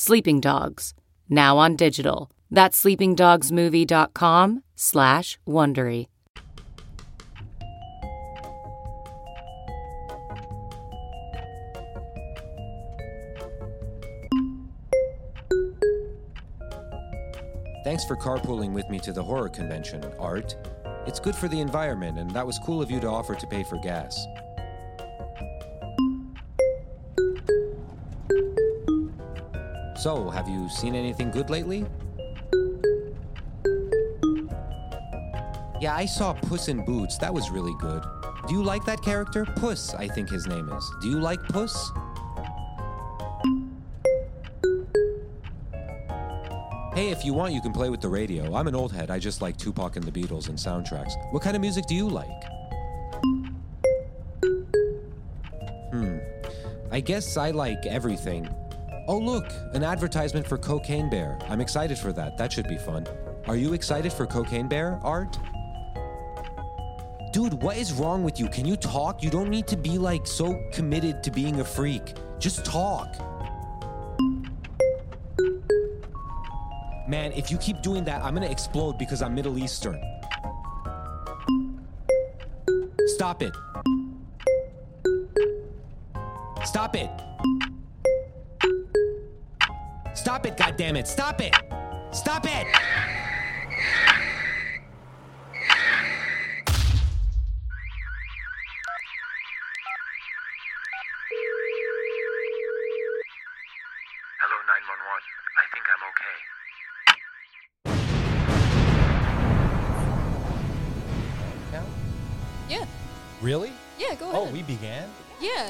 Sleeping Dogs, now on digital. That's sleepingdogsmovie.com slash Wondery. Thanks for carpooling with me to the horror convention, Art. It's good for the environment, and that was cool of you to offer to pay for gas. So, have you seen anything good lately? Yeah, I saw Puss in Boots. That was really good. Do you like that character? Puss, I think his name is. Do you like Puss? Hey, if you want, you can play with the radio. I'm an old head. I just like Tupac and the Beatles and soundtracks. What kind of music do you like? Hmm. I guess I like everything. Oh, look, an advertisement for Cocaine Bear. I'm excited for that. That should be fun. Are you excited for Cocaine Bear, Art? Dude, what is wrong with you? Can you talk? You don't need to be like so committed to being a freak. Just talk. Man, if you keep doing that, I'm gonna explode because I'm Middle Eastern. Stop it. Stop it. Stop it, goddammit. Stop it. Stop it.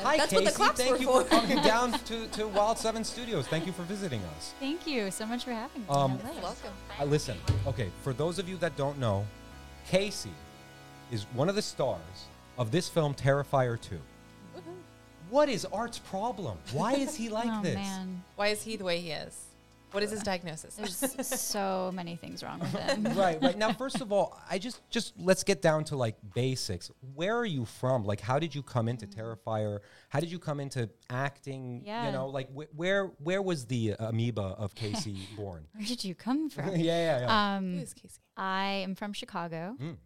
Hi, that's Casey. what the clocks Thank were you for. for coming down to, to Wild Seven Studios. Thank you for visiting us. Thank you so much for having me. Um, You're welcome. Uh, listen, okay, for those of you that don't know, Casey is one of the stars of this film, Terrifier 2. What is Art's problem? Why is he like oh this? man, Why is he the way he is? What is his diagnosis? there's so many things wrong with him. right, right. Now, first of all, I just just let's get down to like basics. Where are you from? Like, how did you come into Terrifier? How did you come into acting? Yeah. You know, like wh- where where was the amoeba of Casey born? Where did you come from? yeah, yeah, yeah. Um, Who is Casey? I am from Chicago, Mm.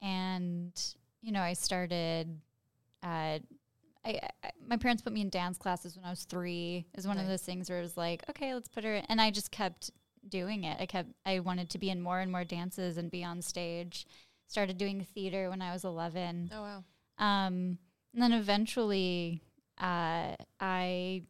and you know, I started. Uh, I, I my parents put me in dance classes when I was three. Is one of those things where it was like, okay, let's put her, In. and I just kept doing it. I kept. I wanted to be in more and more dances and be on stage. Started doing theater when I was eleven. Oh wow. Um, and then eventually, uh, I,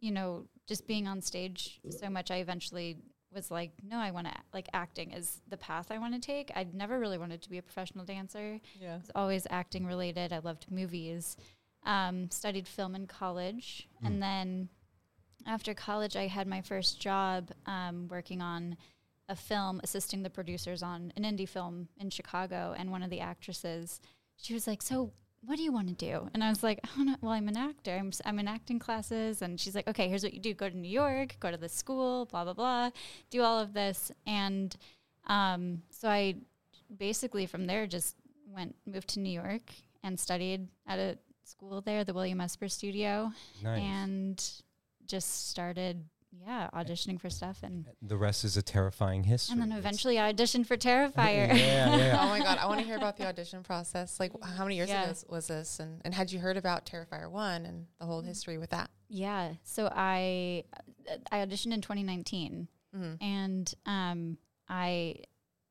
you know, just being on stage so much, I eventually was like, no, I want to like acting is the path I want to take. I'd never really wanted to be a professional dancer. Yeah. It was always acting related. I loved movies. Um, studied film in college, and then after college, I had my first job um, working on a film, assisting the producers on an indie film in Chicago. And one of the actresses, she was like, "So, what do you want to do? And I was like, well, I'm an actor. I'm, I'm in acting classes. And she's like, okay, here's what you do. Go to New York, go to the school, blah, blah, blah, do all of this. And um, so I basically from there just went, moved to New York and studied at a school there, the William Esper Studio, Nice. and just started, yeah, auditioning for stuff. And, the rest is a terrifying history. and then eventually I auditioned for Terrifier. Yeah, yeah. Oh my god, I want to hear about the audition process. Like, how many years Yeah. ago was- was this? And and had you heard about Terrifier One and the whole history with that? Yeah. So I I auditioned in 2019, Mhm. and um, I,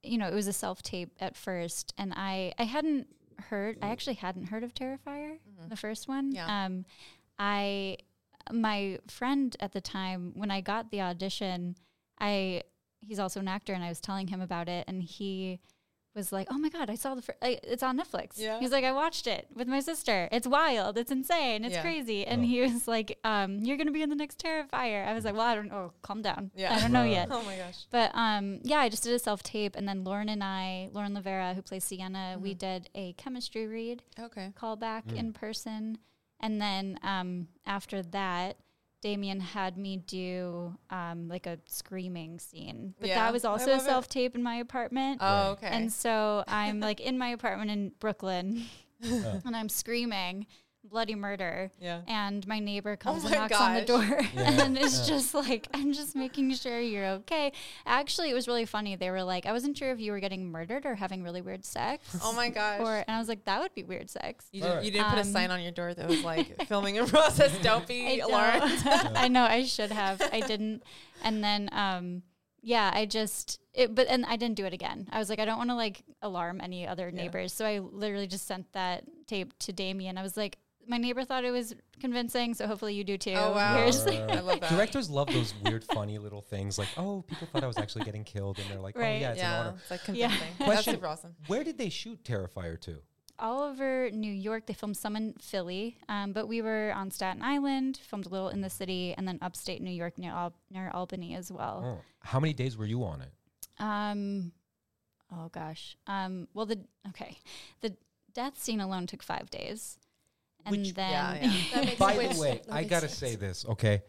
you know, it was a self tape at first, and I I hadn't heard. I actually hadn't heard of Terrifier, the first one. Yeah. Um, I my friend at the time when I got the audition, I he's also an actor, and I was telling him about it, and he was like, "Oh my god, I saw the fir- I, it's on Netflix." Yeah. He's like, "I watched it with my sister. It's wild. It's insane. It's Yeah. crazy." And Oh. he was like, um, "You're gonna be in the next Terrifier." I was like, "Well, I don't know. Calm down. Yeah. I don't know Right. yet." Oh my gosh. But um, yeah, I just did a self tape, and then Lauren and I, Lauren Lavera, who plays Sienna, we Mm-hmm. did a chemistry read Okay. call back Mm. in person, and then um, after that. Damien had me do um, like a screaming scene, but Yeah, that was also a self tape in my apartment. Oh, okay. And so I'm like in my apartment in Brooklyn. And I'm screaming bloody murder. Yeah. And my neighbor comes and my knocks on the door Yeah. and it's just like, I'm just making sure you're okay. Actually, it was really funny. They were like, I wasn't sure if you were getting murdered or having really weird sex. oh my gosh. Or, and I was like, that would be weird sex. you, did, Alright. you didn't put a Um, sign on your door that was like filming in process. Don't be I alarmed. know. I know I should have. I didn't. And then, um, yeah, I just, it, but, and I didn't do it again. I was like, I don't want to like alarm any other Yeah. neighbors. So I literally just sent that tape to Damien. I was like, my neighbor thought it was convincing, so hopefully you do too. Oh, wow. Here's- I love that. Directors love those weird, funny little things like, oh, people thought I was actually getting killed, and they're like, oh, yeah, it's an yeah, honor. it's like Yeah. convincing. That's Question. super awesome. Where did they shoot Terrifier 2? all over New York. They filmed some in Philly, um, but we were on Staten Island, filmed a little in the city, and then upstate New York near Al- near Albany as well. Oh. How many days were you on it? Um, oh gosh. Um, well, the okay, the death scene alone took five days, and Which- then Yeah, yeah. By the way, I gotta sense. say this, okay?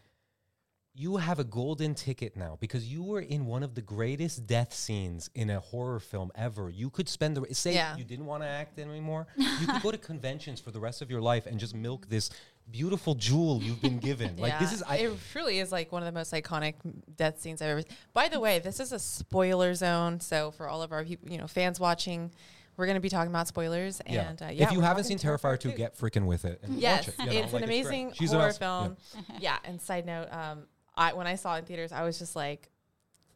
You have a golden ticket now because you were in one of the greatest death scenes in a horror film ever. You could spend the say Yeah. you didn't want to act anymore. You could go to conventions for the rest of your life and just milk this beautiful jewel you've been given. Like this is I it truly is like one of the most iconic death scenes I've ever. By the way, this is a spoiler zone, so for all of our people, you know, fans watching, we're going to be talking about spoilers. yeah. And uh, yeah, if you haven't seen talking Terrifier 2, get freaking with it. And Yes, watch it. you know, it's like, an great. amazing She's horror awesome- yeah. film. Yeah. and side note, um, I when I saw it in theaters, I was just like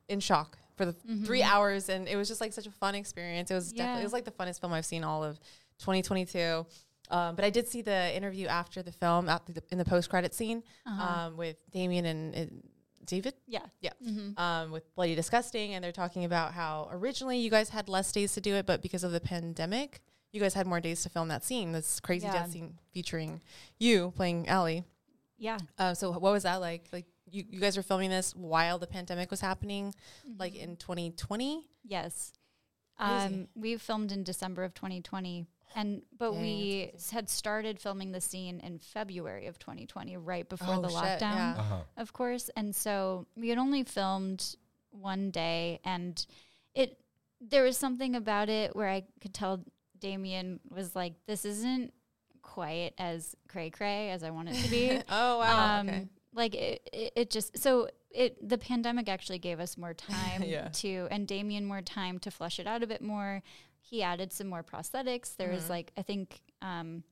in shock for the three hours, and it was just like such a fun experience. It was definitely it was like the funnest film I've seen all of 2022. Um, but I did see the interview after the film, after the, in the post credit scene, Uh-huh. um, with Damien and, and David. yeah, Yeah. Mhm. Um, with Bloody Disgusting, and they're talking about how originally you guys had less days to do it, but because of the pandemic, you guys had more days to film that scene. This crazy Yeah. death scene featuring you playing Allie. yeah. Uh, so what was that like? Like you, you guys were filming this while the pandemic was happening, like in 2020. Yes. Um, we filmed in December of 2020, and but Dang, we had started filming the scene in February of 2020, right before Oh, the shit, lockdown. yeah. Uh-huh. of course. And so we had only filmed one day, and it there was something about it where I could tell Damien was like, "This isn't quite as cray cray as I want it to be." oh wow. um, okay. Like it, it, it just so it the pandemic actually gave us more time Yeah. to and Damien more time to flesh it out a bit more. He added some more prosthetics. There was Mhm. like I think um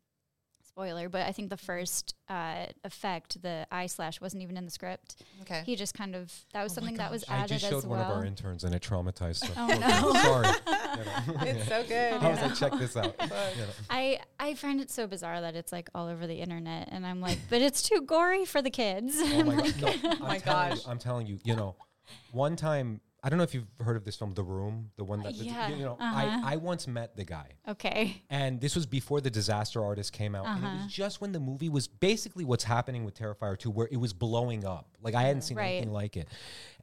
spoiler, but I think the first uh effect, the eye slash wasn't even in the script. Okay. He just kind of that was Oh something that was I added just showed as one well. of our interns and it traumatized her. Oh, Okay, no. Sorry. You know. it's so good. I was yeah. like, check this out. You know. I I find it so bizarre that it's like all over the internet, and I'm like, but it's too gory for the kids. Oh my god! No, I'm my gosh. You, I'm telling you. You know, one time I don't know if you've heard of this film, The Room, the one that the- Yeah, you, know. uh-huh. I I once met the guy, okay. and this was before the Disaster Artist came out, and it Uh-huh. was just when the movie was basically what's happening with Terrifier 2, where it was blowing up. Like I hadn't seen Right. anything like it,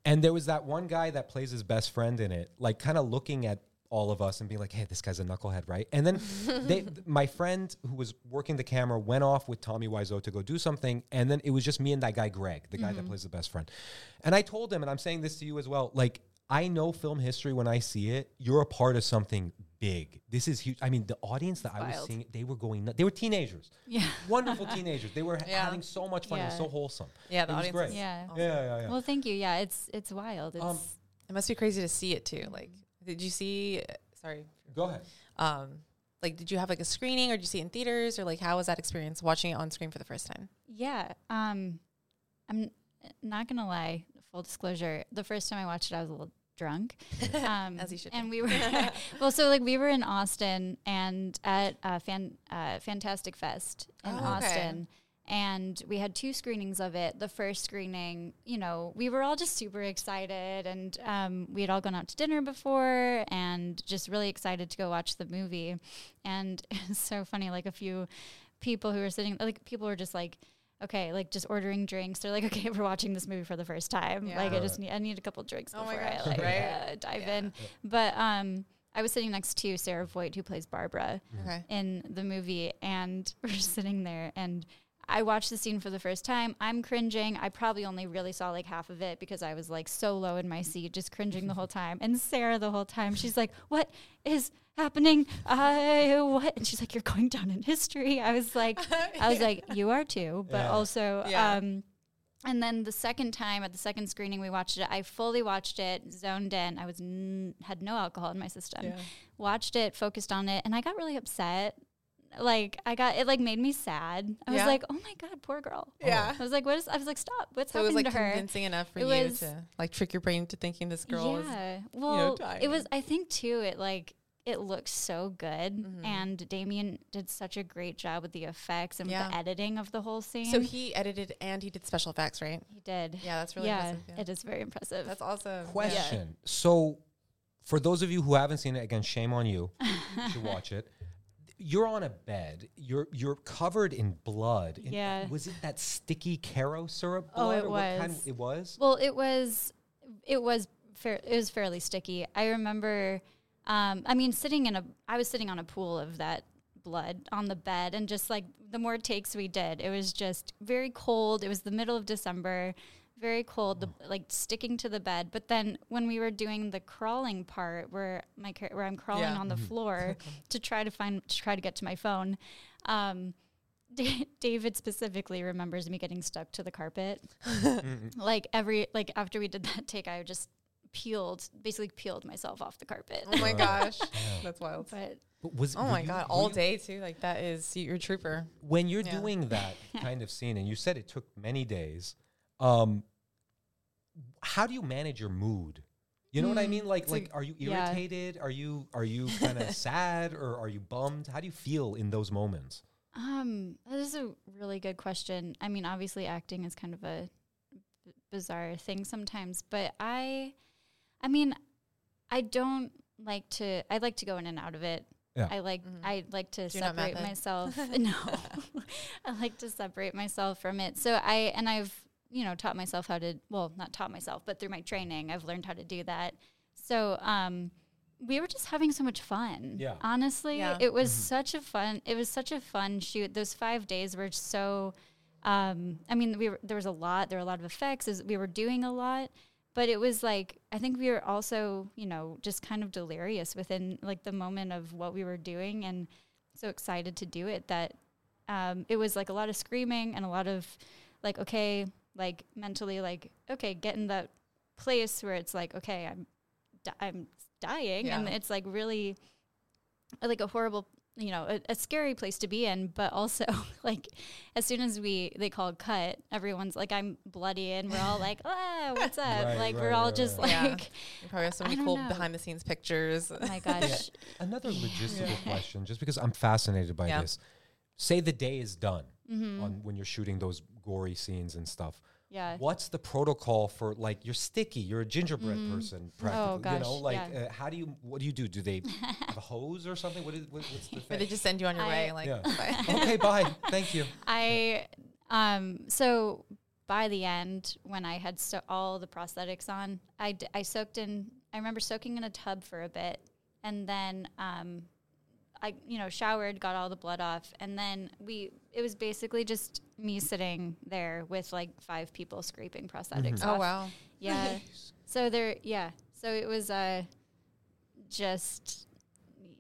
and there was that one guy that plays his best friend in it, like kind of looking at all of us and being like, "Hey, this guy's a knucklehead, right?" And then they, my friend who was working the camera went off with Tommy Wiseau to go do something, and then it was just me and that guy Greg, the guy that plays the best friend. And I told him, and I'm saying this to you as well, like I know film history when I see it. You're a part of something big. This is huge. I mean, the audience that I was seeing, they were going. They were teenagers. Yeah. Wonderful teenagers. They were Yeah. having so much fun. It was so wholesome. Yeah, the It was audience great. is Yeah. Yeah, yeah, yeah. Well, thank you. Yeah, it's it's wild. It's Um, It must be crazy to see it too. Like, did you see? Sorry. Go ahead. Um, like, did you have like a screening, or did you see it in theaters, or like, how was that experience watching it on screen for the first time? yeah. Um, I'm not gonna lie. Full disclosure: the first time I watched it, I was a little drunk. Um, As you should And be. we were well, so like we were in Austin and at uh, Fan uh, Fantastic Fest in Oh, okay. Austin. And we had two screenings of it. The first screening, you know, we were all just super excited, and um, we had all gone out to dinner before, and just really excited to go watch the movie. And it's so funny, like a few people who were sitting, like people were just like, okay, like just ordering drinks. They're like, okay, we're watching this movie for the first time. Yeah. Like I just need, I need a couple drinks Oh my before I like right? uh, dive Yeah. in. But um, I was sitting next to Sarah Voigt, who plays Barbara Okay. in the movie, and we're just sitting there and. I watched the scene for the first time. I'm cringing. I probably only really saw like half of it because I was like so low in my seat, just cringing the whole time. And Sarah, the whole time, she's like, "What is happening? I what?" And she's like, "You're going down in history." I was like, "I was like, you are too," but Yeah. also, Yeah. um, and then the second time at the second screening we watched it, I fully watched it, zoned in. I was n- had no alcohol in my system. Watched it, focused on it, and I got really upset. Like I got it, like made me sad. I was like, "Oh my god, poor girl." Yeah. I was like, "What is?" I was like, "Stop! What's So it was happening like to her?" convincing enough for It you was- to like trick your brain to thinking this girl is. yeah. Well, it was. I think too. It like it looks so good, Mm-hmm. and Damien did such a great job with the effects and with Yeah. the editing of the whole scene. So he edited and he did special effects, right? he did. Yeah, that's really yeah, impressive. Yeah. it is very impressive. That's awesome. Yeah. Question. So, for those of you who haven't seen it, again, shame on you. you should watch it. You're on a bed. You're you're covered in blood. And Yeah. Was it that sticky Karo syrup? Oh, it or what kind was. it was. Well, it was, it was fair. It was fairly sticky. I remember. Um, I mean, sitting in a, I was sitting on a pool of that blood on the bed, and just like the more takes we did, it was just very cold. It was the middle of December, very cold, the, mm. like sticking to the bed. But then when we were doing the crawling part, where my char- where I'm crawling Yeah. on the mm-hmm. floor to try to find, to try to get to my phone. Um, Da- David specifically remembers me getting stuck to the carpet. Mm-hmm. like every like after we did that take, I just peeled, basically peeled myself off the carpet. Oh my gosh, that's wild. but But was Oh my you- god, all you- day too. Like that is you're a trooper. When you're Yeah. doing that kind of scene, and you said it took many days, um, how do you manage your mood? You know what I Mm, mean? Like, it's like, are you yeah. irritated? Are you are you kind of sad, or are you bummed? How do you feel in those moments? um, that is a really good question. I mean, obviously, acting is kind of a b- bizarre thing sometimes, but I, I mean, I don't like to. I like to go in and out of it. Yeah. I like Mhm. I like to You're separate myself. no, I like to separate myself from it. So I and I've you know taught myself how to well not taught myself but through my training I've learned how to do that. So um, we were just having so much fun. Yeah. honestly, Yeah. it was such a fun. It was such a fun shoot. Those five days were so. Um, I mean, we were, there was a lot. There were a lot of effects. As we were doing a lot, but it was like I think we were also, you know, just kind of delirious within like the moment of what we were doing, and so excited to do it that um, it was like a lot of screaming and a lot of like okay, like mentally like okay, get in that place where it's like okay, I'm di- I'm dying, and it's like really like a horrible you know a, a scary place to be in but also like as soon as we they called cut everyone's like i'm bloody and we're all like ah what's up Right, like right, we're all right, just right. Yeah. like You probably have so many cool know. behind the scenes pictures. oh my gosh Another logistical question, just because I'm fascinated by Yeah. this. Say the day is done Mhm. on when you're shooting those gory scenes and stuff. yeah What's the protocol for like you're sticky, you're a gingerbread Mhm. person, practically. you gosh, know, like yeah. uh, how do you? What do you do? Do they have a hose or something? What is what, what's the Or thing? they just send you on your I- way. Like, Yeah. bye. okay, bye. Thank you. I um so by the end when I had so all the prosthetics on, I, d- I soaked in I remember soaking in a tub for a bit and then um, I you know showered, got all the blood off, and then we it was basically just me sitting there with like five people scraping prosthetics Oh off. wow. Yeah. so there, yeah. So it was uh, just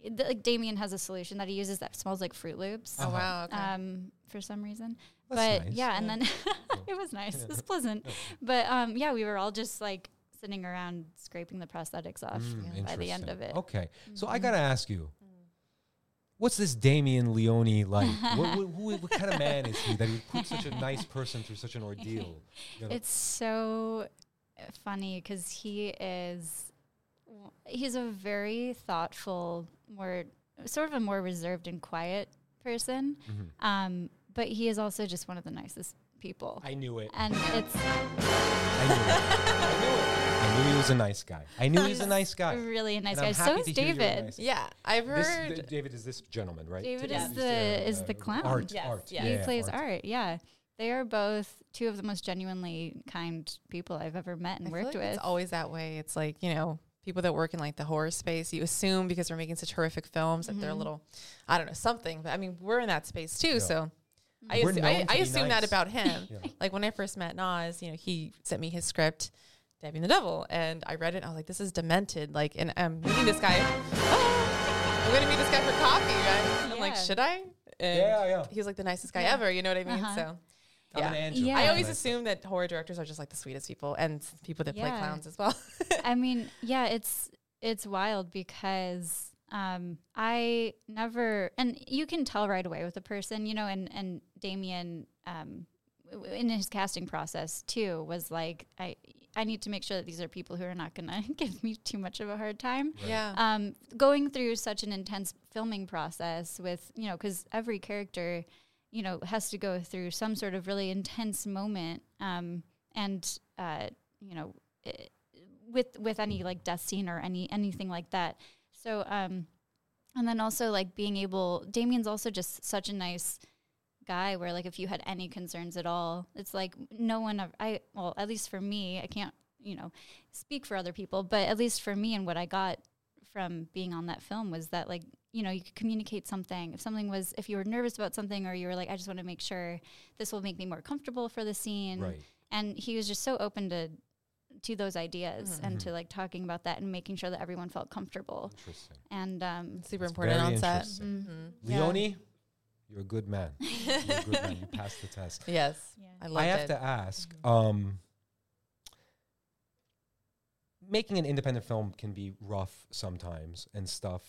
the, like Damien has a solution that he uses that smells like Fruit Loops. Oh wow. Okay. Um, for some reason, That's but nice. yeah, and then it was nice. It was pleasant, but um, yeah, we were all just like sitting around scraping the prosthetics off Mm, by the end of it. Okay, so Mm-hmm. I gotta ask you, what's this Damien Leone like? what, what, who, what kind of man is he that he put such a nice person through such an ordeal? You know? It's so funny because he is he's a very thoughtful, more sort of a more reserved and quiet person. Mm-hmm. Um, but he is also just one of the nicest people. I knew it. and it's I knew it. I knew it. I knew he was a nice guy. I knew he was a nice guy. really a nice And guy. I'm So is to hear you're a David. nice- yeah, I've This, heard. th- David is this gentleman, right? David David is is the is the clown. Art, Yes, art. yes. He Yeah, plays art. art. Yeah, they are both two of the most genuinely kind people I've ever met and I feel worked like with. It's always that way. It's like you know people that work in like the horror space. You assume because we're making such horrific films that they're a Mhm. little, I don't know, something. But I mean, we're in that space too. Yeah. So I, assu- I, I be assume that about him. Yeah. Like when I first met Nas, you know, he sent me his script, Debbie and the Devil, and I read it. and I was like, this is demented. Like, and I'm meeting this guy. I'm gonna meet this guy for coffee, right? I'm like, should I? And Yeah, yeah. He was like the nicest guy Yeah. ever. You know what I mean? Uh-huh. So. I'm Yeah. an angel. Yeah. I always assume that horror directors are just like the sweetest people and people that play clowns as well. I mean, yeah, it's it's wild because um, I never, and you can tell right away with a person, you know, and and Damien um, in his casting process too was like, I I need to make sure that these are people who are not going to give me too much of a hard time. Yeah. Um, going through such an intense filming process with you know, because every character, you know, has to go through some sort of really intense moment, um, and uh, you know. i with with any like death scene or any anything like that. So um and then also like being able Damien's also just such a nice guy where like if you had any concerns at all, it's like no one ever, I well, at least for me, I can't, you know, speak for other people, but at least for me and what I got from being on that film was that like you know you could communicate something if something was if you were nervous about something or you were like i just want to make sure this will make me more comfortable for the scene Right. and he was just so open to to those ideas and to like talking about that and making sure that everyone felt comfortable Interesting. and um Super important on set. interesting. mhm. Yeah. Leone, you're a good man. You're a good man. You passed the test. Yes. Yeah. I loved I have it. to ask. Um, making an independent film can be rough sometimes and stuff.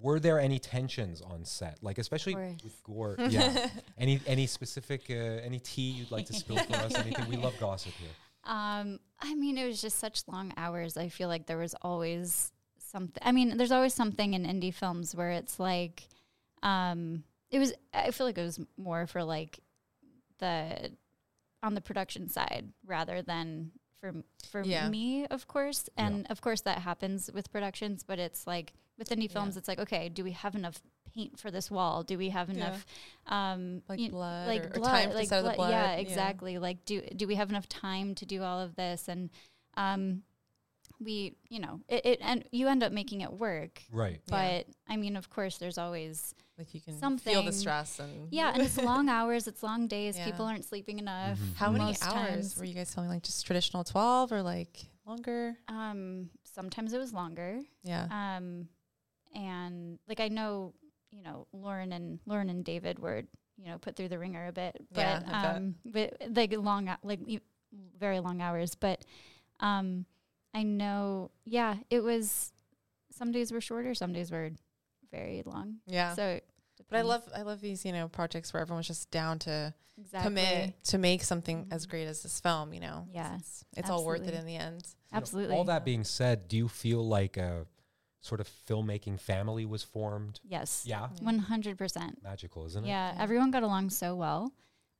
Were there any tensions on set, like especially with gore? Yeah. any any specific uh, any tea you'd like to spill for us? Anything? We love gossip here. Um, I mean, it was just such long hours. I feel like there was always something. I mean, there's always something in indie films where it's like, um, it was. I feel like it was more for like the on the production side rather than for for Yeah. me, of course. And of course, that happens with productions. But it's like with indie films, it's like, okay, do we have enough paint for this wall? Do we have enough, um, Like you- blood like or- or blood, time like set of the blood- Yeah, blood, yeah. exactly. Like, do do we have enough time to do all of this? And um, we, you know, it, it and you end up making it work. Right. But I mean, of course, there's always like you can something. feel the stress and yeah, and it's long hours, it's long days. Yeah. People aren't sleeping enough. How many most hours times. were you guys filming? Like just traditional twelve or like longer? Um, sometimes it was longer. Yeah. Um, and like I know, you know, Lauren and Lauren and David were, you know, put through the ringer a bit, but Yeah, I bet. um, but like long, like very long hours. But um, I know, yeah, it was. Some days were shorter, some days were very long. yeah. So, it but I love I love these, you know, projects where everyone's just down to exactly. commit to make something as Mhm. great as this film, you know. 'cause Yeah, It's, it's all worth it in the end. You know, Absolutely. all that being said, do you feel like a sort of filmmaking family was formed? Yes. Yeah. One hundred percent. Magical, isn't it? Yeah, everyone got along so well.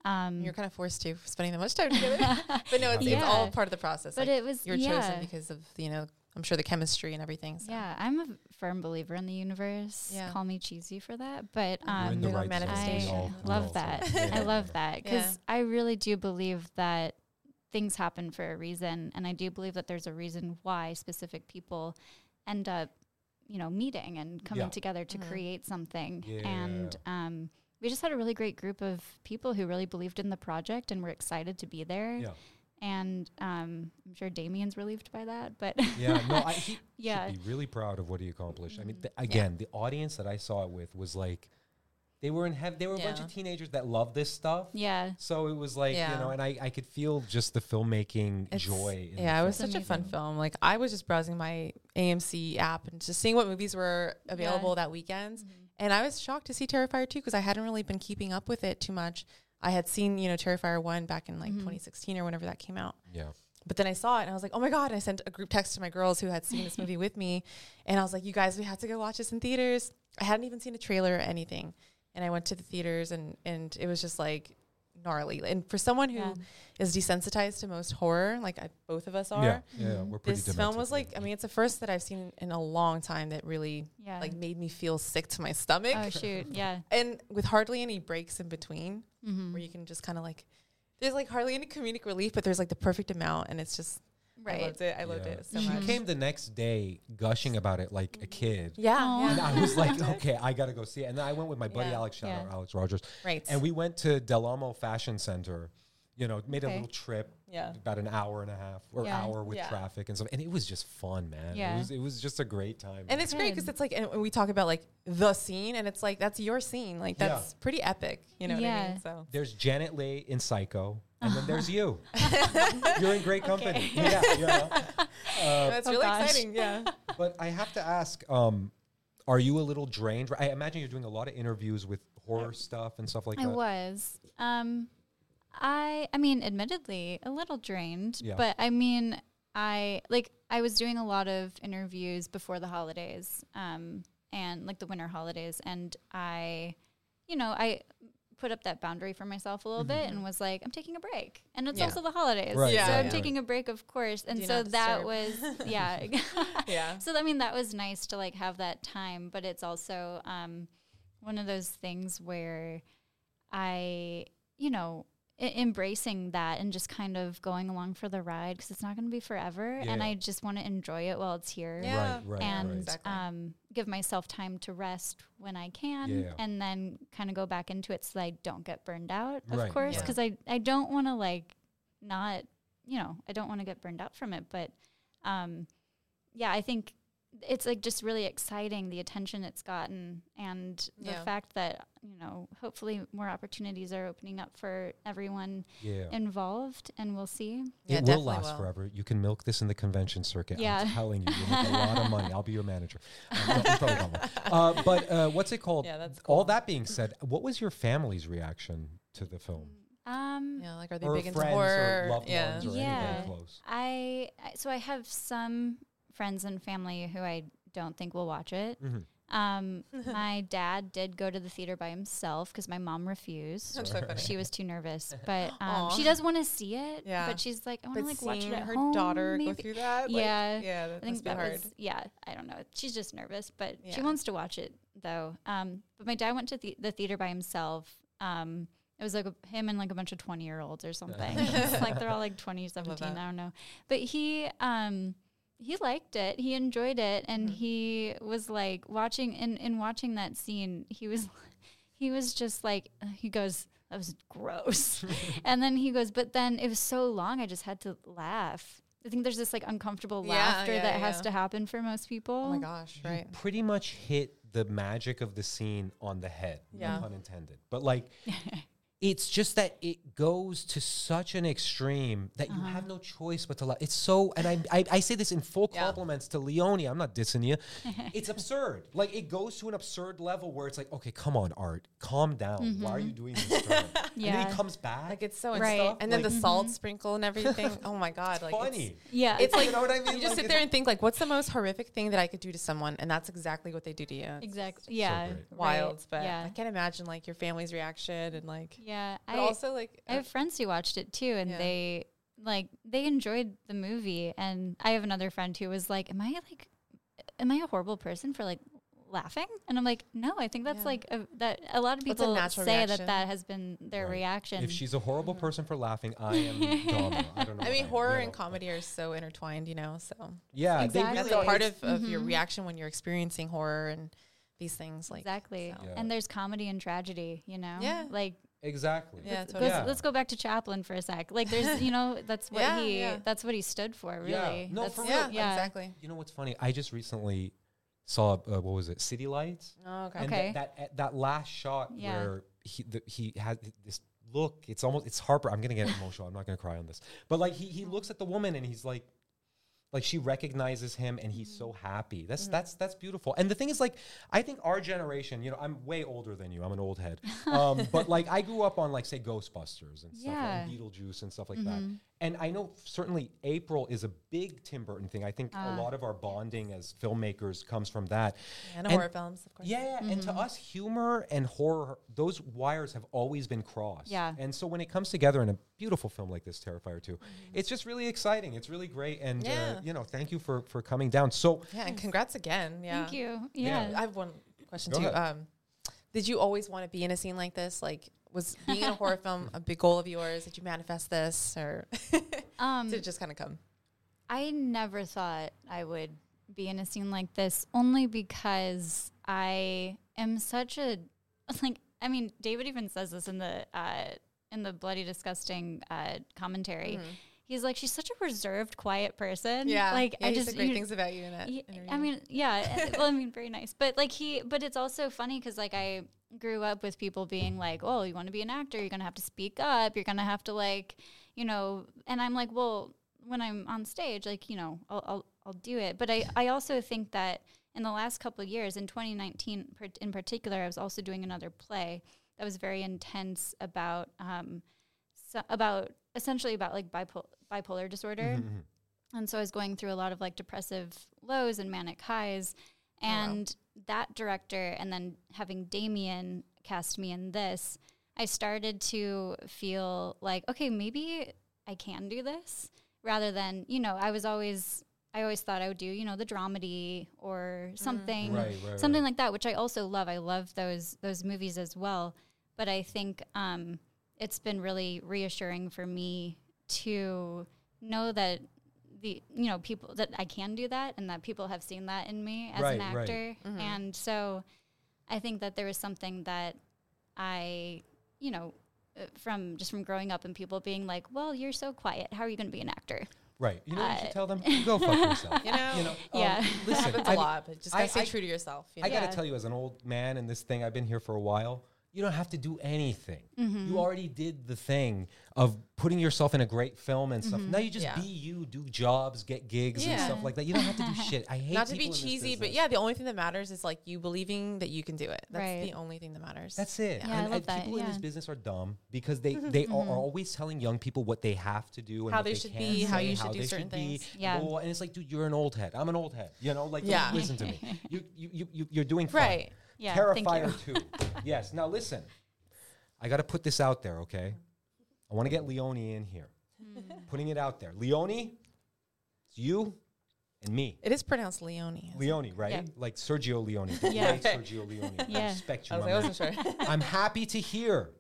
Um, You're kind of forced to spending that much time together. but no, it's, it's all part of the process. but like, it was you're yeah. chosen because of, you know, I'm sure the chemistry and everything. So. Yeah, I'm a firm believer in the universe. Yeah. Call me cheesy for that, but um, the Big on right zone. We manifestation. all- I love that. think- I love that because Yeah. I really do believe that things happen for a reason, and I do believe that there's a reason why specific people end up, you know, meeting and coming Yeah. together to create something. Yeah. And um, we just had a really great group of people who really believed in the project and were excited to be there. Yeah. And um, I'm sure Damien's relieved by that, but Yeah, no, I, he Yeah. should be really proud of what he accomplished. I mean, th- again, the audience that I saw it with was like, they were in heaven. They were a bunch of teenagers that love this stuff. yeah. So it was like, you know, and I, I could feel just the filmmaking It's- joy. In yeah, it was film. such a fun film. Like I was just browsing my AMC app and just seeing what movies were available that weekend, and I was shocked to see Terrifier two because I hadn't really been keeping up with it too much. I had seen you know Terrifier one back in like mm-hmm. 2016 or whenever that came out. Yeah. But then I saw it and I was like, oh my God. And I sent a group text to my girls who had seen this movie with me. And I was like, you guys, we have to go watch this in theaters. I hadn't even seen a trailer or anything. And I went to the theaters and, and it was just like gnarly. And for someone who is Yeah. desensitized to most horror, like I, both of us are, Yeah, yeah, we're pretty this film was like, I mean, it's the first that I've seen in a long time that really Yeah. like made me feel sick to my stomach. Oh, shoot. Yeah. And with hardly any breaks in between Mm-hmm. where you can just kind of like, there's like hardly any comedic relief, but there's like the perfect amount. And it's just, I Right. loved it. I loved Yeah. it so She much. came the next day gushing about it like a kid. Yeah, And. I was like, okay, I gotta go see it. And then I went with my buddy Yeah. Alex, shout Yeah. out Alex Rogers. Right. And we went to Del Amo Fashion Center, you know, made a little trip, Yeah. about an hour and a half or Yeah. hour with Yeah. traffic and stuff. And it was just fun, man. Yeah. It was it was just a great time. And it's great because it's like, and we talk about like the scene, and it's like that's your scene. Like Yeah. that's pretty epic. You know what I mean? So there's Janet Leigh in Psycho, and then there's you. You're in great company. Yeah, you know. that's Oh, really gosh. exciting. Yeah. But I have to ask, um, are you a little drained? I imagine you're doing a lot of interviews with horror stuff and stuff like I that. I was. Um, I I mean, admittedly, a little drained, Yeah. but I mean, I like I was doing a lot of interviews before the holidays, um, and like the winter holidays, and I, you know, I put up that boundary for myself a little bit and was like, I'm taking a break, and it's Yeah. also the holidays, Right, Yeah, so I'm taking a break, of course, and Do so that disturb. was yeah. Yeah. So I mean, that was nice to like have that time, but it's also um, one of those things where I, you know, I- embracing that and just kind of going along for the ride because it's not going to be forever, and I just want to enjoy it while it's here. Yeah. Right, right, And right. Exactly. um, give myself time to rest when I can, Yeah. and then kind of go back into it so that I don't get burned out, of Right, course, yeah. because I I don't want to like not, you know, I don't want to get burned out from it, but um, yeah, I think it's like just really exciting the attention it's gotten and the Yeah. fact that you know hopefully more opportunities are opening up for everyone Yeah. involved and we'll see Yeah, it will last will. forever. You can milk this in the convention circuit. Yeah. I'm telling you, you'll make a lot of money. I'll be your manager. Uh, no, you probably don't know. Uh, but uh, what's it called? Yeah, that's cool. All that being said, what was your family's reaction to the film? um Yeah. Like, are they or big into friends horror? or loved yeah. ones or Yeah. anything close? I I- so I have some friends and family who I don't think will watch it. Mhm. Um, my dad did go to the theater by himself because my mom refused. That's so funny. She was too nervous, but um, she does want to see it. Yeah. but she's like, I want to like watch it seeing at her home. daughter go through that, like, yeah, yeah, that I think must be that hard. was yeah. I don't know. She's just nervous, but she wants to watch it though. Um, but my dad went to the, the theater by himself. Um, it was like a, him and like a bunch of twenty year olds or something. like they're all like 20, 17, that. I don't know. But he um he liked it. He enjoyed it, Mm-hmm. and he was like watching in in watching that scene. He was he was just like he goes that was gross, and then he goes, but then it was so long. I just had to laugh. I think there's this like uncomfortable Yeah, laughter yeah, that has to happen for most people. Oh my gosh. You Right. pretty much hit the magic of the scene on the head. Yeah. No pun intended. But like it's just that it goes to such an extreme that you have uh-huh. no choice but to laugh. It's so, and I, I, I say this in full Yeah. compliments to Leonie. I'm not dissing you. it's absurd. Like it goes to an absurd level where it's like, okay, come on, Art, calm down. Why are you mm-hmm. doing this? to her? And then Yeah. he comes back. Like it's so Right. right. and then Like- the mm-hmm. salt sprinkle and everything. Oh my god, like funny. It's, yeah, it's like You know what I mean? You just Like, sit there and think like, what's the most horrific thing that I could do to someone, and that's exactly what they do to you. Exactly. Yeah, great. right. wild, but yeah, I can't imagine like your family's reaction and like. yeah. But I also like, I have uh, friends who watched it too, and Yeah. they like they enjoyed the movie. And I have another friend who was like, "Am I like, am I a horrible person for like laughing and i'm like no i think that's Yeah. like a, that a lot of people say reaction. that that has been their Right. reaction If she's a horrible person for laughing, I am Dahmer. I don't know. I mean, am, horror you and know. comedy are so intertwined, you know. So Yeah, Exactly. they really that's a part of, of your Mhm. reaction when you're experiencing horror and these things. Like exactly so. Yeah. and there's comedy and tragedy you know Yeah. like exactly. Yeah, let's, totally. let's- let's go back to chaplin for a sec like there's you know that's what Yeah, he yeah. that's what he stood for really Yeah. No, That's- for real. yeah, yeah. exactly. You know what's funny? I just recently saw uh, what was it? City Lights. Oh, okay. And Okay. that, that that last shot Yeah. where he the, he had this look. It's almost it's Harper. I'm gonna get emotional. I'm not gonna cry on this. But like he he looks at the woman and he's like. Like she recognizes him and he's so happy. That's that's that's beautiful. And the thing is, like, I think our generation, you know, I'm way older than you. I'm an old head. Um, but like I grew up on like say Ghostbusters and stuff, Yeah. and Beetlejuice and stuff like that. And I know certainly April is a big Tim Burton thing. I think a lot of our bonding as filmmakers comes from that. And, And- horror films, of course. Yeah, yeah, and to us, humor and horror, those wires have always been crossed. Yeah. And so when it comes together in a beautiful film like this, Terrifier 2, it's just really exciting. It's really great. And, uh, Yeah. you know, thank you for, for coming down. So, Yeah, and congrats again. Yeah. thank you Yeah. yeah, I have one question Go too. ahead. Um, did you always want to be in a scene like this? Like, was being in a horror film a big goal of yours? Did you manifest this, or um did it just kind of come? I never thought I would be in a scene like this only because I am such a like I mean David even says this in the uh in the bloody disgusting uh commentary. He's like she's such a reserved quiet person. Yeah, like yeah, I just great you- things about you in that. Ye- I mean, yeah. well, I mean, very nice. But like he, but it's also funny because like I grew up with people being like, "Oh, you want to be an actor? You're gonna have to speak up. You're gonna have to like, you know." And I'm like, well, when I'm on stage, like you know, I'll I'll, I'll do it. But I I also think that in the last couple of years, in 2019 per- in particular, I was also doing another play that was very intense about um so, about essentially about like bipolar bipolar disorder. And so I was going through a lot of like depressive lows and manic highs. And that director, and then having Damien cast me in this, I started to feel like, okay, maybe I can do this rather than, you know, I was always, I always thought I would do, you know, the dramedy or something, Right, right, something right. like that, which I also love. I love those, those movies as well. But I think, um, it's been really reassuring for me to know that the you know people that I can do that and that people have seen that in me as an Right, right. actor and so I think that there was something that I you know uh, from just from growing up and people being like well you're so quiet how are you going to be an actor right. You know what you Uh, should tell them? Go fuck yourself. you know, You know, um, Yeah. listen, happens I a lot, but just gotta stay I- true to yourself. You I got to Yeah. tell you, as an old man in this thing, I've been here for a while. You don't have to do anything. Mm-hmm. You already did the thing of putting yourself in a great film and stuff. Mm-hmm. Now you just Yeah. be you, do jobs, get gigs and stuff like that. You don't have to do shit. I hate Not to be people in this cheesy, but yeah, the only thing that matters is like you believing that you can do it. That's Right. the only thing that matters. That's it. Yeah, I and, love and that, people in this business are dumb because they they are, are always telling young people what they have to do and How what they they should can be, how say, you should do certain be, things. Yeah. blah, blah, blah. And it's like, dude, you're an old head. I'm an old head. You know, like Yeah. listen to me. You you you, you you're doing fine. Right. Yeah, thank Terrifier you. 2. yes. Now listen. I got to put this out there, okay? I want to get Leone in here. Hmm. Putting it out there. Leone, it's you and me. It is pronounced Leone. isn't? Leone, right? Yeah. Like Sergio Leone. the Yeah. great Sergio Leone. I Yeah. respect you, I was my like, I man. wasn't sure. I'm happy to hear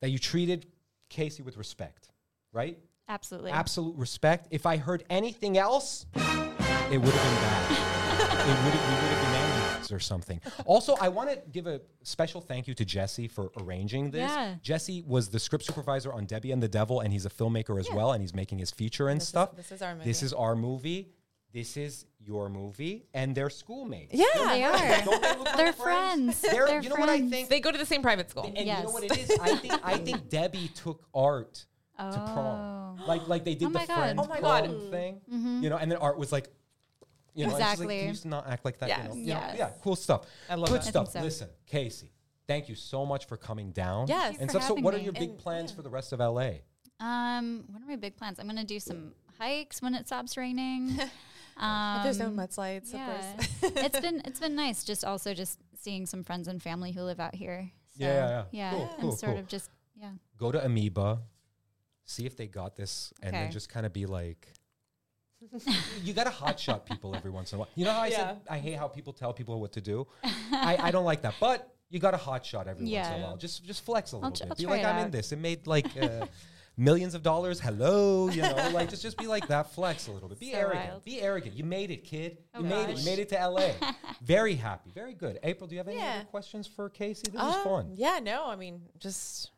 that you treated Casey with respect, right? absolutely Absolute respect. If I heard anything else, it would have been bad. it would have, we would have been enemies or something. Also, I want to give a special thank you to Jesse for arranging this. Yeah. Jesse was the script supervisor on Debbie and the Devil, and he's a filmmaker as well, and he's making his feature and This is- stuff. this is our movie. This movie. is our movie. This is your movie, and they're schoolmates. Yeah. they are Don't they look like they're friends They're, they're you know what I think? They go to the same private school. And you know what it is? I think I think Debbie took art to prom, Oh. like like they did Oh the my God. friend Oh my prom God. thing. Mm-hmm. You know, and then art was like, you know, and she's like, Exactly. Can you just not act like that. Yes. You know? You know? Yes. yeah, cool stuff. I love Good that. Stuff. think so. Listen, Casey, thank you so much for coming down. Yes. Thank and stuff. So, having what are your big And- plans yeah. for the rest of LA? um what are my big plans i'm gonna do some hikes when it stops raining um, If there's no mudslides, yeah. of course. it's been it's been nice just also just seeing some friends and family who live out here so, Yeah, yeah, yeah. yeah Cool, and cool, sort cool. of just yeah Go to Amoeba, see if they got this, and then just kind of be like, you got to hot shot people every once in a while. You know how I said I hate how people tell people what to do. I, I don't like that, but you got to hot shot every once in a while. Just just flex a little bit. I'll be like I'm in this. It made like. Uh, Millions of dollars, hello, you know, like just just be like that, flex a little bit, be So arrogant, wild. be arrogant. You made it, kid. Oh you made it. You made it to LA. very happy, very good. April, do you have any Yeah. other questions for Casey? This is Um, fun. Yeah, no, I mean, just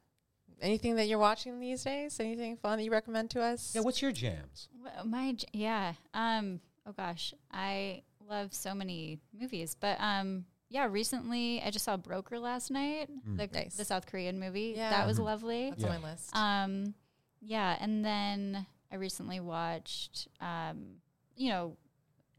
anything that you're watching these days, anything fun that you recommend to us? Yeah, what's your jams? Wh- My yeah. Um. Oh gosh, I love so many movies, but um. Yeah, recently I just saw Broker last night, the, Nice. the South Korean movie. Yeah. That was Mhm. lovely. That's Yeah. on my list. Um, yeah, and then I recently watched, um, you know,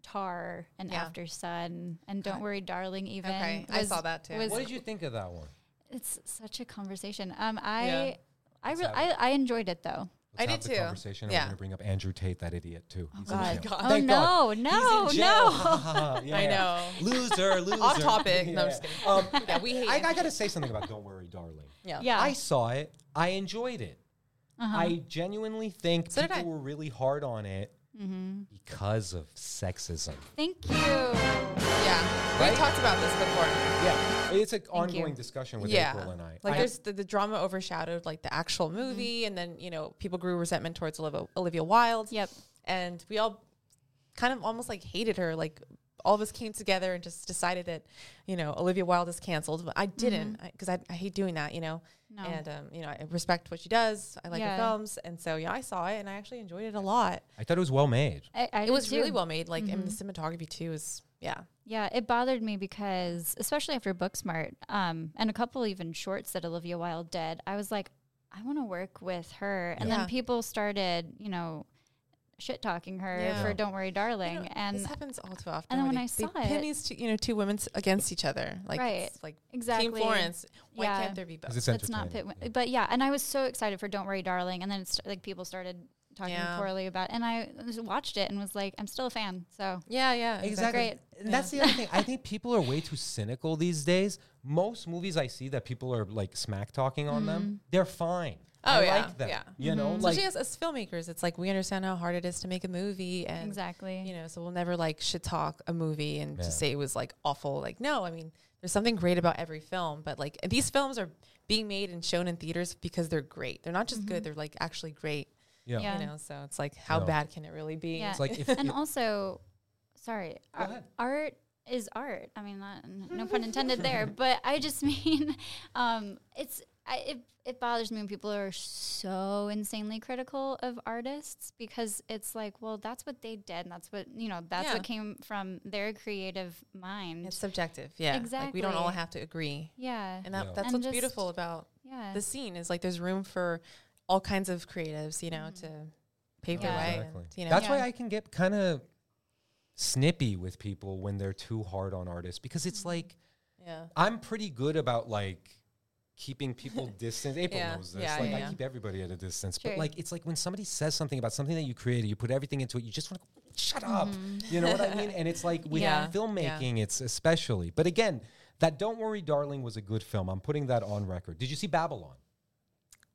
Tar and Yeah. Aftersun and Don't Okay. Worry, Darling. Even okay, I saw that too. was- What did you think of that one? It's such a conversation. Um, I, Yeah. I really, I, I enjoyed it though. Let's I have did the too. Conversation. Yeah. I'm going to bring up Andrew Tate, that idiot too. He's in God. God. Oh Thank no, God. no, He's in jail. no! Yeah. I know. Loser, loser. Off topic. No, I'm just Yeah. kidding. Um, Yeah, we hate I, I got to say something about Don't Worry, Darling. yeah. yeah, I saw it. I enjoyed it. uh-huh. I genuinely think So people were really hard on it mm-hmm. because of sexism. Thank you. Yeah. Right? We talked about this before. Yeah, it's an ongoing you. discussion with yeah. April and I. Like I- there's the, the drama overshadowed like the actual movie and then, you know, people grew resentment towards Olivia, Olivia Wilde. Yep. And we all kind of almost like hated her. Like all of us came together and just decided that, you know, Olivia Wilde is canceled. But I didn't because I, I hate doing that, you know. No. And um, you know, I respect what she does. I like Yeah. her films, and so yeah, I saw it and I actually enjoyed it a lot. I thought it was well made. I, I it did was really well made. Like, and the cinematography too is yeah. Yeah, it bothered me because, especially after Booksmart, um, and a couple even shorts that Olivia Wilde did, I was like, I want to work with her. And Yeah. then people started, you know, shit talking her Yeah. for "Don't Worry, You Darling," know, and this happens all too often. and then where when they- I they saw pin it- these two, you know, two women against each other, like Right. it's like exactly Team Florence. Why Yeah. can't there be both? 'Cause it's It's not pit, entertaining. wi- but yeah, and I was so excited for "Don't Worry, Darling," and then it's like people started talking Yeah. poorly about, it. and I watched it and was like, I'm still a fan. So yeah, yeah, Exactly. Great. And that's the other thing. I think people are way too cynical these days. Most movies I see that people are like smack talking on them, mm-hmm. they're fine. Oh, I yeah, like them. yeah. You know, mm-hmm. like Especially as, as filmmakers, it's like we understand how hard it is to make a movie, and exactly, you know, so we'll never like shit talk a movie and Yeah. just say it was like awful. Like, no, I mean, there's something great about every film, but like these films are being made and shown in theaters because they're great. They're not just good; mm-hmm. they're like actually great. yeah. Yeah. You know, so it's like, how No. bad can it really be? yeah. It's like if, and if- also, sorry, uh, ar- art is art. I mean, that, n- no pun intended there. But I just mean, um, it's I, it it bothers me when people are so insanely critical of artists because it's like, well, that's what they did. And that's what you know. That's Yeah. what came from their creative mind. It's subjective, yeah. Like we don't all have to agree, yeah, and that, Yeah. that's And what's just- beautiful about yeah. the scene is like there's room for all kinds of creatives, you know, mm-hmm. to pave Yeah. their way. Exactly. And, you know, That's why I can get kind of snippy with people when they're too hard on artists because it's mm-hmm. like yeah, I'm pretty good about like keeping people distance. April Yeah. knows this. Yeah, like yeah, I yeah. keep everybody at a distance. Sure. But like it's like when somebody says something about something that you created, you put everything into it, you just want to shut up. Mm-hmm. You know what I mean? And it's like with Yeah. filmmaking, it's especially. But again, that Don't Worry Darling was a good film. I'm putting that on record. Did you see Babylon?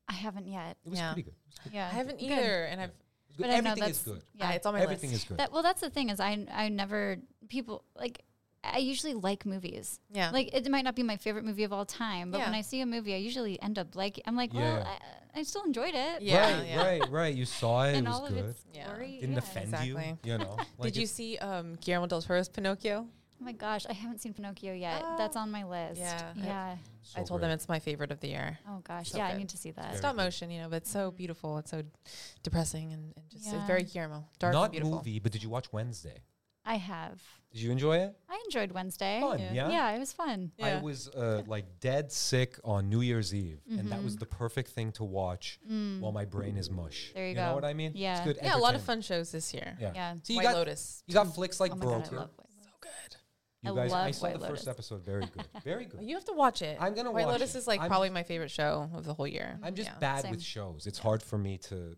I haven't yet. It was Yeah. pretty good. Yeah, I haven't Good. either, and I've It was good. But I know Everything is that's- good. Yeah, uh, it's on my Everything list. is good. That well, that's the thing is I I never people like I usually like movies. Yeah. Like it might not be my favorite movie of all time, but when I see a movie, I usually end up like I'm like, Yeah. well, I, I still enjoyed it. Yeah, right, yeah. right, right. You saw it. And it was all good. of its Yeah. glory. Didn't yeah. offend you. Exactly. You know. Like Did you see um, Guillermo del Toro's Pinocchio? Oh my gosh, I haven't seen Pinocchio yet. Ah. That's on my list. Yeah, Yeah. so I told great. them it's my favorite of the year. Oh gosh. So yeah, I need to see that. Stop motion, you know, but it's so beautiful. It's so depressing and, and just Yeah. it's very Guillermo. Dark and Not beautiful. movie, but did you watch Wednesday? I have. Did you enjoy it? I enjoyed Wednesday. Fun, Yeah. yeah. Yeah, it was fun. I was uh, like dead sick on New Year's Eve, and that Mm-hmm. was the perfect thing to watch while my brain is mush. Mm. There you know go. Know what I mean? Yeah. it's good. Yeah, a lot of fun shows this year. Yeah. Yeah. So you White got Lotus. you got flicks like Oh my god, I love White So good. you I guys, I saw White the first episode. Very good. Very good. You have to watch it. I'm gonna White watch Lotus it. is like I'm- probably my favorite show of the whole year. I'm just Yeah. bad Same. with shows. It's hard for me to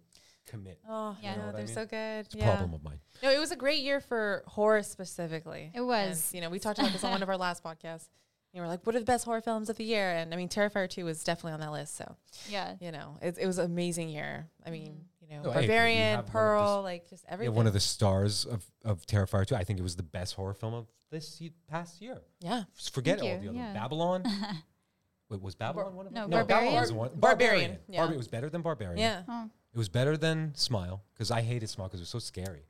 commit. Oh, Yeah. yeah, You know what I they're mean? so good. It's a yeah. problem of mine. No, it was a great year for horror specifically. It was. And, you know, we talked about this on one of our last podcasts. You were like, what are the best horror films of the year? And I mean, Terrifier 2 was definitely on that list. So, Yeah. you know, it, it was an amazing year. I mean, mm-hmm. you know, hey, but we Barbarian, have one of the Pearl, s- like just Yeah, everything. one of the stars of, of Terrifier 2. I think it was the best horror film of this ye- past year. yeah. Just forget Thank all the other yeah. Babylon. Wait, was Babylon one of no, them? Barbarian? Babylon was the one. Barbarian, Barbarian. yeah. Barbarian. It was better than Barbarian. Yeah. Oh, It was better than Smile because I hated Smile because it was so scary.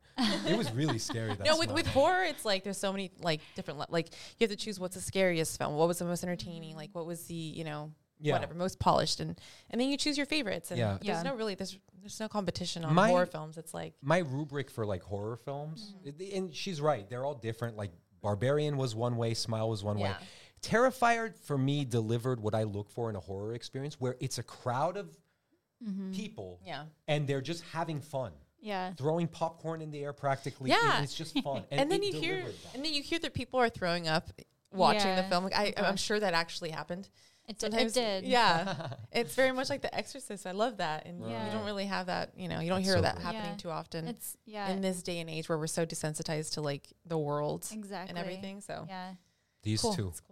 it was really scary. That No, with, Smile. with horror, it's like there's so many like different le- like you have to choose what's the scariest film, what was the most entertaining, like what was the you know Yeah. whatever most polished, and and then you choose your favorites. And Yeah. there's Yeah. no really there's there's no competition on My- horror films. It's like my rubric for like horror films, Mm. it- and she's right. They're all different. Like Barbarian was one way, Smile was one way. Yeah. Terrifier for me delivered what I look for in a horror experience, where it's a crowd of Mm-hmm. people, yeah. and they're just having fun, yeah. throwing popcorn in the air practically. Yeah. and it's just fun. And, then you hear that. and then you hear that people are throwing up watching the film. Like I, I'm sure that actually happened. It, did, it did. Yeah. it's very much like The Exorcist. I love that. And Yeah. you don't really have that, you know, you don't That's hear so that great. happening Yeah. too often It's yeah. in this day and age where we're so desensitized to like the world exactly. and everything. So Yeah. These cool. two, It's cool shit.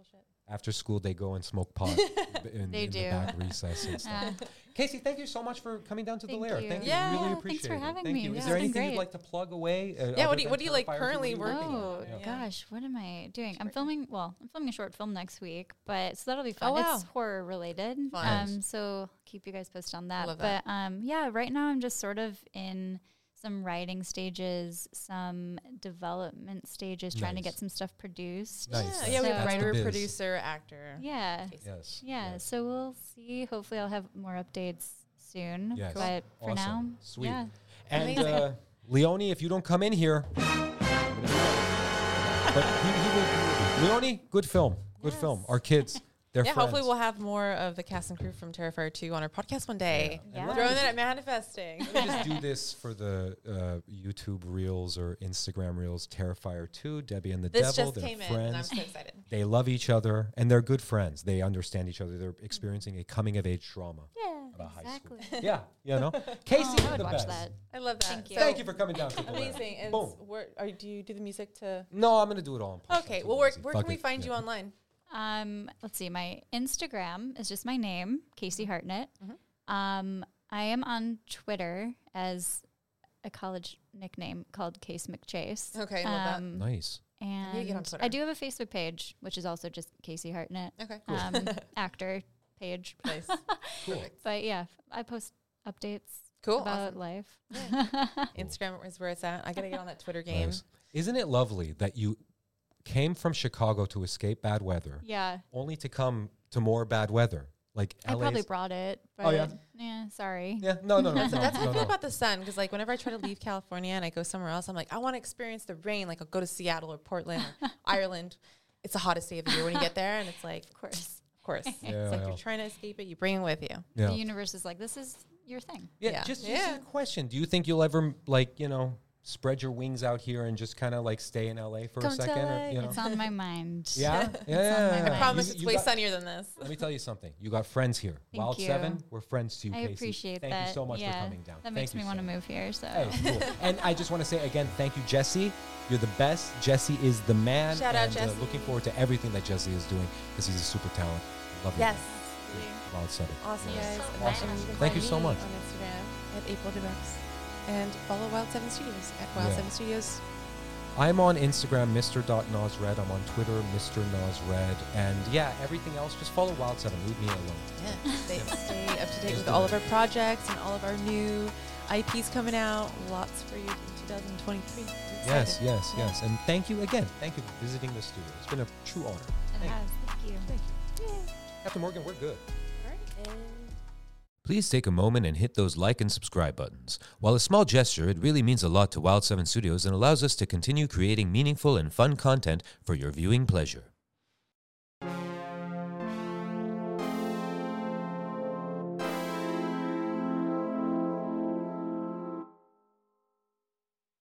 After school, they go and smoke pot in, They in do. the back recess and stuff. Casey, thank you so much for coming down to Thank the lair. you. Thank you. Yeah. we really Yeah, appreciate thanks for it. having Thank me. you. Is there it's been anything you'd like to plug away? Uh, Yeah, what do you- what do you like currently What are you working on? on? Oh Yeah. gosh, what am I doing? I'm filming. Well, I'm filming a short film next week, but so that'll be fun. Oh, wow. It's horror related. Fun. Um, so keep you guys posted on that. love but that. um, yeah, right now I'm just sort of in some writing stages, some development stages, trying to get some stuff produced. Nice, Yeah, nice. yeah, we So- have writer, producer, actor. Yeah, Yes. yeah. yes. So we'll see. Hopefully, I'll have more updates soon. Yes. But for Awesome. now, Sweet. yeah. And Amazing. uh, Leone, if you don't come in here, but he, he will, he will be. Leone, good film. Good film. Our kids, they're yeah, friends. hopefully we'll have more of the cast and crew from Terrifier 2 on our podcast one day. Yeah. And Throwing let that at manifesting. just- let me just do this for the uh, YouTube reels or Instagram reels. Terrifier 2, Debbie and the this Devil. just They're came in, and I'm friends. so excited. They love each other and they're good friends. They understand each other. They're experiencing a coming of age trauma. Yeah, About high school. exactly. Yeah, you know. Casey, Oh, you're I would the watch best. that. I love that. Thank you. Thank you for coming down to the lair. Amazing. And Boom. where, are, do you do the music to? No, I'm gonna do it all. in post. Okay. Well, where, where can we it. find you online? Um, let's see. My Instagram is just my name, Casey Hartnett. Mm-hmm. Um, I am on Twitter as a college nickname called Case McChase. Okay, I love that. um, Nice. And need get on Twitter. I do have a Facebook page, which is also just Casey Hartnett, Okay. um, actor page. Nice. Cool. But yeah, I post updates Cool. about Awesome. life. Instagram is where it's at. I gotta get on that Twitter game. Nice. Isn't it lovely that you came from Chicago to escape bad weather, yeah, only to come to more bad weather? Like I LA. probably brought it. But Oh, yeah? yeah, sorry. Yeah. No. No. No. That's, no, that's how no, I feel no. about the sun because like whenever I try to leave California and I go somewhere else, I'm like I want to experience the rain. Like I'll go to Seattle or Portland or Ireland. It's the hottest day of the year when you get there, and it's like, Of course. of course, Yeah, it's like yeah. you're trying to escape it. You bring it with you. Yeah. The universe is like, this is your thing. Yeah, Yeah. just, just Yeah. a question. Do you think you'll ever like you know spread your wings out here and just kind of like stay in LA for Come a second? Or, you know? It's on my mind. yeah, yeah. on my yeah, mind. yeah. I promise You- it's you way got- sunnier than this. Let me tell you something. You got friends here. Thank Wild you. Seven, we're friends too. you. I Casey. appreciate Thank that. you so much yeah, for coming down. That Thank makes you me so want to move here. So Hey, cool. and I just want to say again, thank you, Jesse. You're the best. Jesse is the man. Shout out, and, uh, Jesse. looking forward to everything that Jesse is doing because he's a super talent. Love you. Yes. Wild Seven. Awesome, Yes. guys. Awesome. then you can Thank you so much. On Instagram at April DeBex. And follow Wild Seven Studios at Wild Yeah. Seven Studios. I'm on Instagram, Mr.NosRed. I'm on Twitter, Mr. Nosred. And yeah, everything else, just follow Wild Seven. Leave me alone. Yeah. Stay, stay up to date with all of our projects and all of our new IPs coming out. Lots for you in 2023. We're Yes, yes, Yeah. yes. And thank you again. Thank you for visiting the studio. It's been a true honor. it Thank has. Thank you. Thank you. Captain Morgan, we're good. All right. Please take a moment and hit those like and subscribe buttons. While a small gesture, it really means a lot to Wild 7 Studios and allows us to continue creating meaningful and fun content for your viewing pleasure.